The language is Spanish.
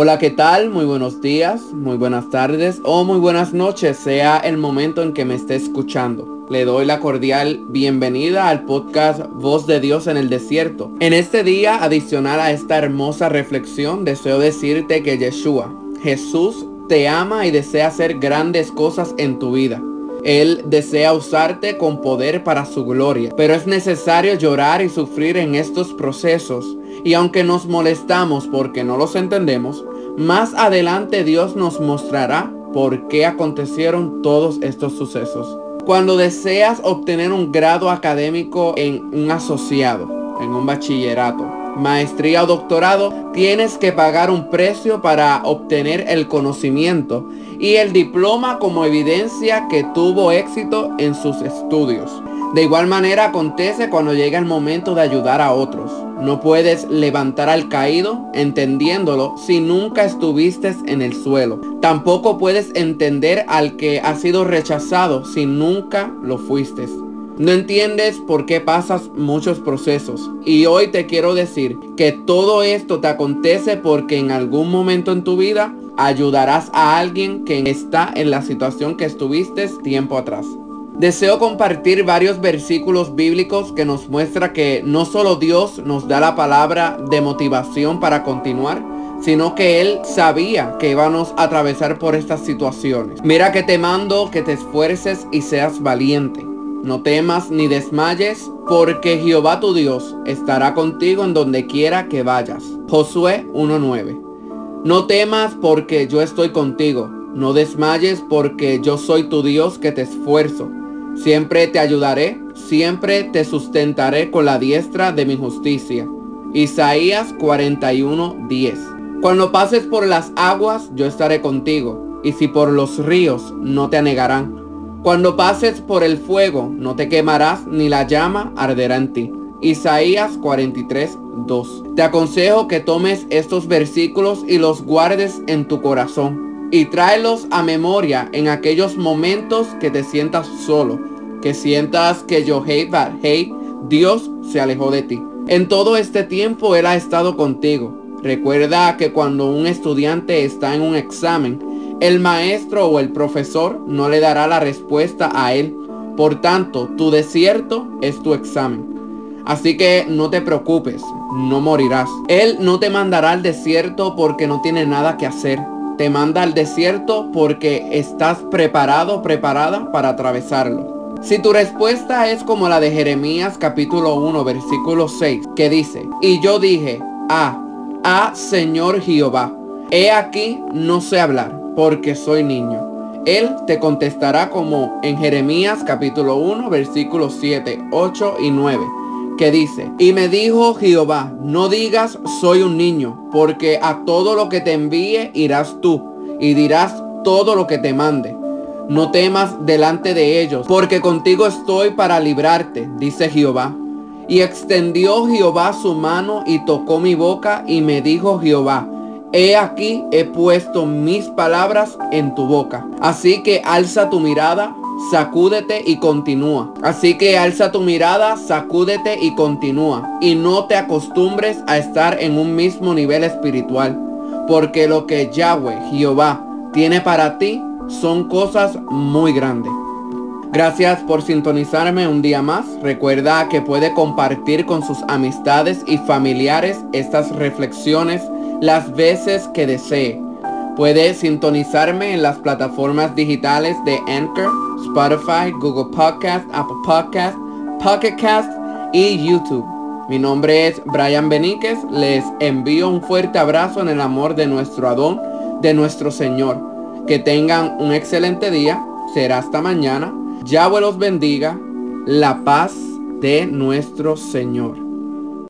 Hola, ¿qué tal? Muy buenos días, muy buenas tardes o muy buenas noches, sea el momento en que me esté escuchando. Le doy la cordial bienvenida al podcast Voz de Dios en el Desierto. En este día, adicional a esta hermosa reflexión, deseo decirte que Yeshua, Jesús, te ama y desea hacer grandes cosas en tu vida. Él desea usarte con poder para su gloria, pero es necesario llorar y sufrir en estos procesos. Y aunque nos molestamos porque no los entendemos, más adelante Dios nos mostrará por qué acontecieron todos estos sucesos. Cuando deseas obtener un grado académico en un asociado, en un bachillerato, maestría o doctorado, tienes que pagar un precio para obtener el conocimiento y el diploma como evidencia que tuvo éxito en sus estudios. De igual manera acontece cuando llega el momento de ayudar a otros. No puedes levantar al caído entendiéndolo si nunca estuviste en el suelo. Tampoco puedes entender al que ha sido rechazado si nunca lo fuiste. No entiendes por qué pasas muchos procesos. Y hoy te quiero decir que todo esto te acontece porque en algún momento en tu vida ayudarás a alguien que está en la situación que estuviste tiempo atrás. Deseo compartir varios versículos bíblicos que nos muestra que no solo Dios nos da la palabra de motivación para continuar, sino que Él sabía que íbamos a atravesar por estas situaciones. Mira que te mando que te esfuerces y seas valiente. No temas ni desmayes, porque Jehová tu Dios estará contigo en donde quiera que vayas. Josué 1.9. No temas porque yo estoy contigo. No desmayes porque yo soy tu Dios que te esfuerzo. Siempre te ayudaré, siempre te sustentaré con la diestra de mi justicia. Isaías 41:10. Cuando pases por las aguas, yo estaré contigo, y si por los ríos, no te anegarán. Cuando pases por el fuego, no te quemarás, ni la llama arderá en ti. Isaías 43:2. Te aconsejo que tomes estos versículos y los guardes en tu corazón y tráelos a memoria en aquellos momentos que te sientas solo, que sientas que yo hey, Dios se alejó de ti. En todo este tiempo Él ha estado contigo. Recuerda que cuando un estudiante está en un examen, el maestro o el profesor no le dará la respuesta a él. Por tanto, tu desierto es tu examen. Así que no te preocupes, no morirás. Él no te mandará al desierto porque no tiene nada que hacer te manda al desierto porque estás preparado, preparada para atravesarlo. Si tu respuesta es como la de Jeremías capítulo 1 versículo 6 que dice, y yo dije, ah, ah Señor Jehová, he aquí no sé hablar porque soy niño. Él te contestará como en Jeremías capítulo 1 versículos 7, 8 y 9 que dice, y me dijo Jehová, no digas soy un niño, porque a todo lo que te envíe irás tú, y dirás todo lo que te mande. No temas delante de ellos, porque contigo estoy para librarte, dice Jehová. Y extendió Jehová su mano y tocó mi boca y me dijo Jehová, he aquí he puesto mis palabras en tu boca. Así que alza tu mirada sacúdete y continúa. Así que alza tu mirada, sacúdete y continúa. Y no te acostumbres a estar en un mismo nivel espiritual. Porque lo que Yahweh, Jehová, tiene para ti son cosas muy grandes. Gracias por sintonizarme un día más. Recuerda que puede compartir con sus amistades y familiares estas reflexiones las veces que desee. Puede sintonizarme en las plataformas digitales de Anchor, Spotify, Google Podcast, Apple Podcast, Pocket Cast y YouTube. Mi nombre es Brian Beníquez. Les envío un fuerte abrazo en el amor de nuestro Adón, de nuestro Señor. Que tengan un excelente día. Será hasta mañana. Yahweh los bendiga. La paz de nuestro Señor.